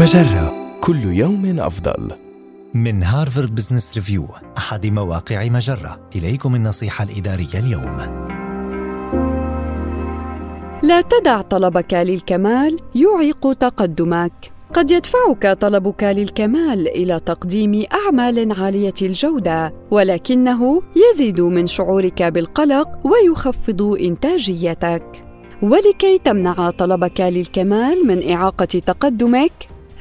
مجرة. كل يوم أفضل. من هارفارد بزنس ريفيو أحد مواقع مجرة. إليكم النصيحة الإدارية اليوم. لا تدع طلبك للكمال يعيق تقدمك. قد يدفعك طلبك للكمال إلى تقديم أعمال عالية الجودة ولكنه يزيد من شعورك بالقلق ويخفض إنتاجيتك. ولكي تمنع طلبك للكمال من إعاقة تقدمك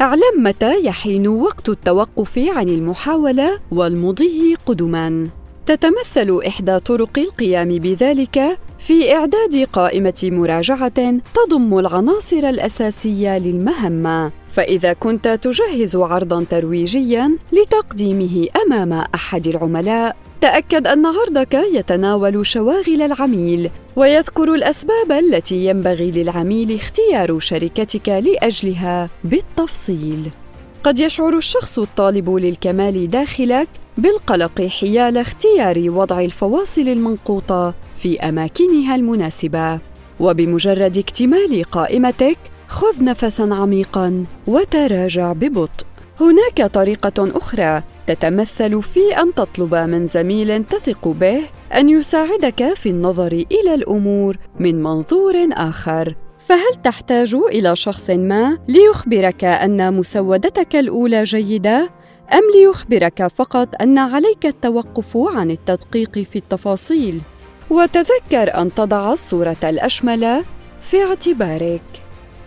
أعلم متى يحين وقت التوقف عن المحاولة والمضي قدما. تتمثل إحدى طرق القيام بذلك في إعداد قائمة مراجعة تضم العناصر الأساسية للمهمة. فإذا كنت تجهز عرضا ترويجيا لتقديمه أمام أحد العملاء تأكد أن عرضك يتناول شواغل العميل ويذكر الأسباب التي ينبغي للعميل اختيار شركتك لأجلها بالتفصيل. قد يشعر الشخص الطالب للكمال داخلك بالقلق حيال اختيار وضع الفواصل المنقوطة في أماكنها المناسبة. وبمجرد اكتمال قائمتك خذ نفسا عميقا وتراجع ببطء. هناك طريقة أخرى تتمثل في أن تطلب من زميل تثق به أن يساعدك في النظر إلى الأمور من منظور آخر. فهل تحتاج إلى شخص ما ليخبرك أن مسودتك الأولى جيدة أم ليخبرك فقط أن عليك التوقف عن التدقيق في التفاصيل؟ وتذكر أن تضع الصورة الأشمل في اعتبارك.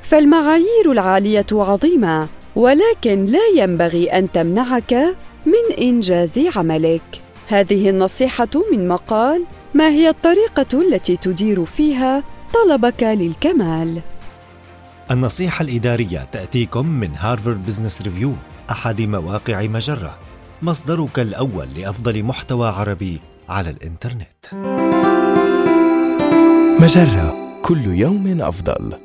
فالمعايير العالية عظيمة ولكن لا ينبغي أن تمنعك من إنجاز عملك. هذه النصيحة من مقال ما هي الطريقة التي تدير فيها طلبك للكمال النصيحة الإدارية تأتيكم من هارفارد بزنس ريفيو أحد مواقع مجرة. مصدرك الأول لأفضل محتوى عربي على الإنترنت. مجرة كل يوم أفضل.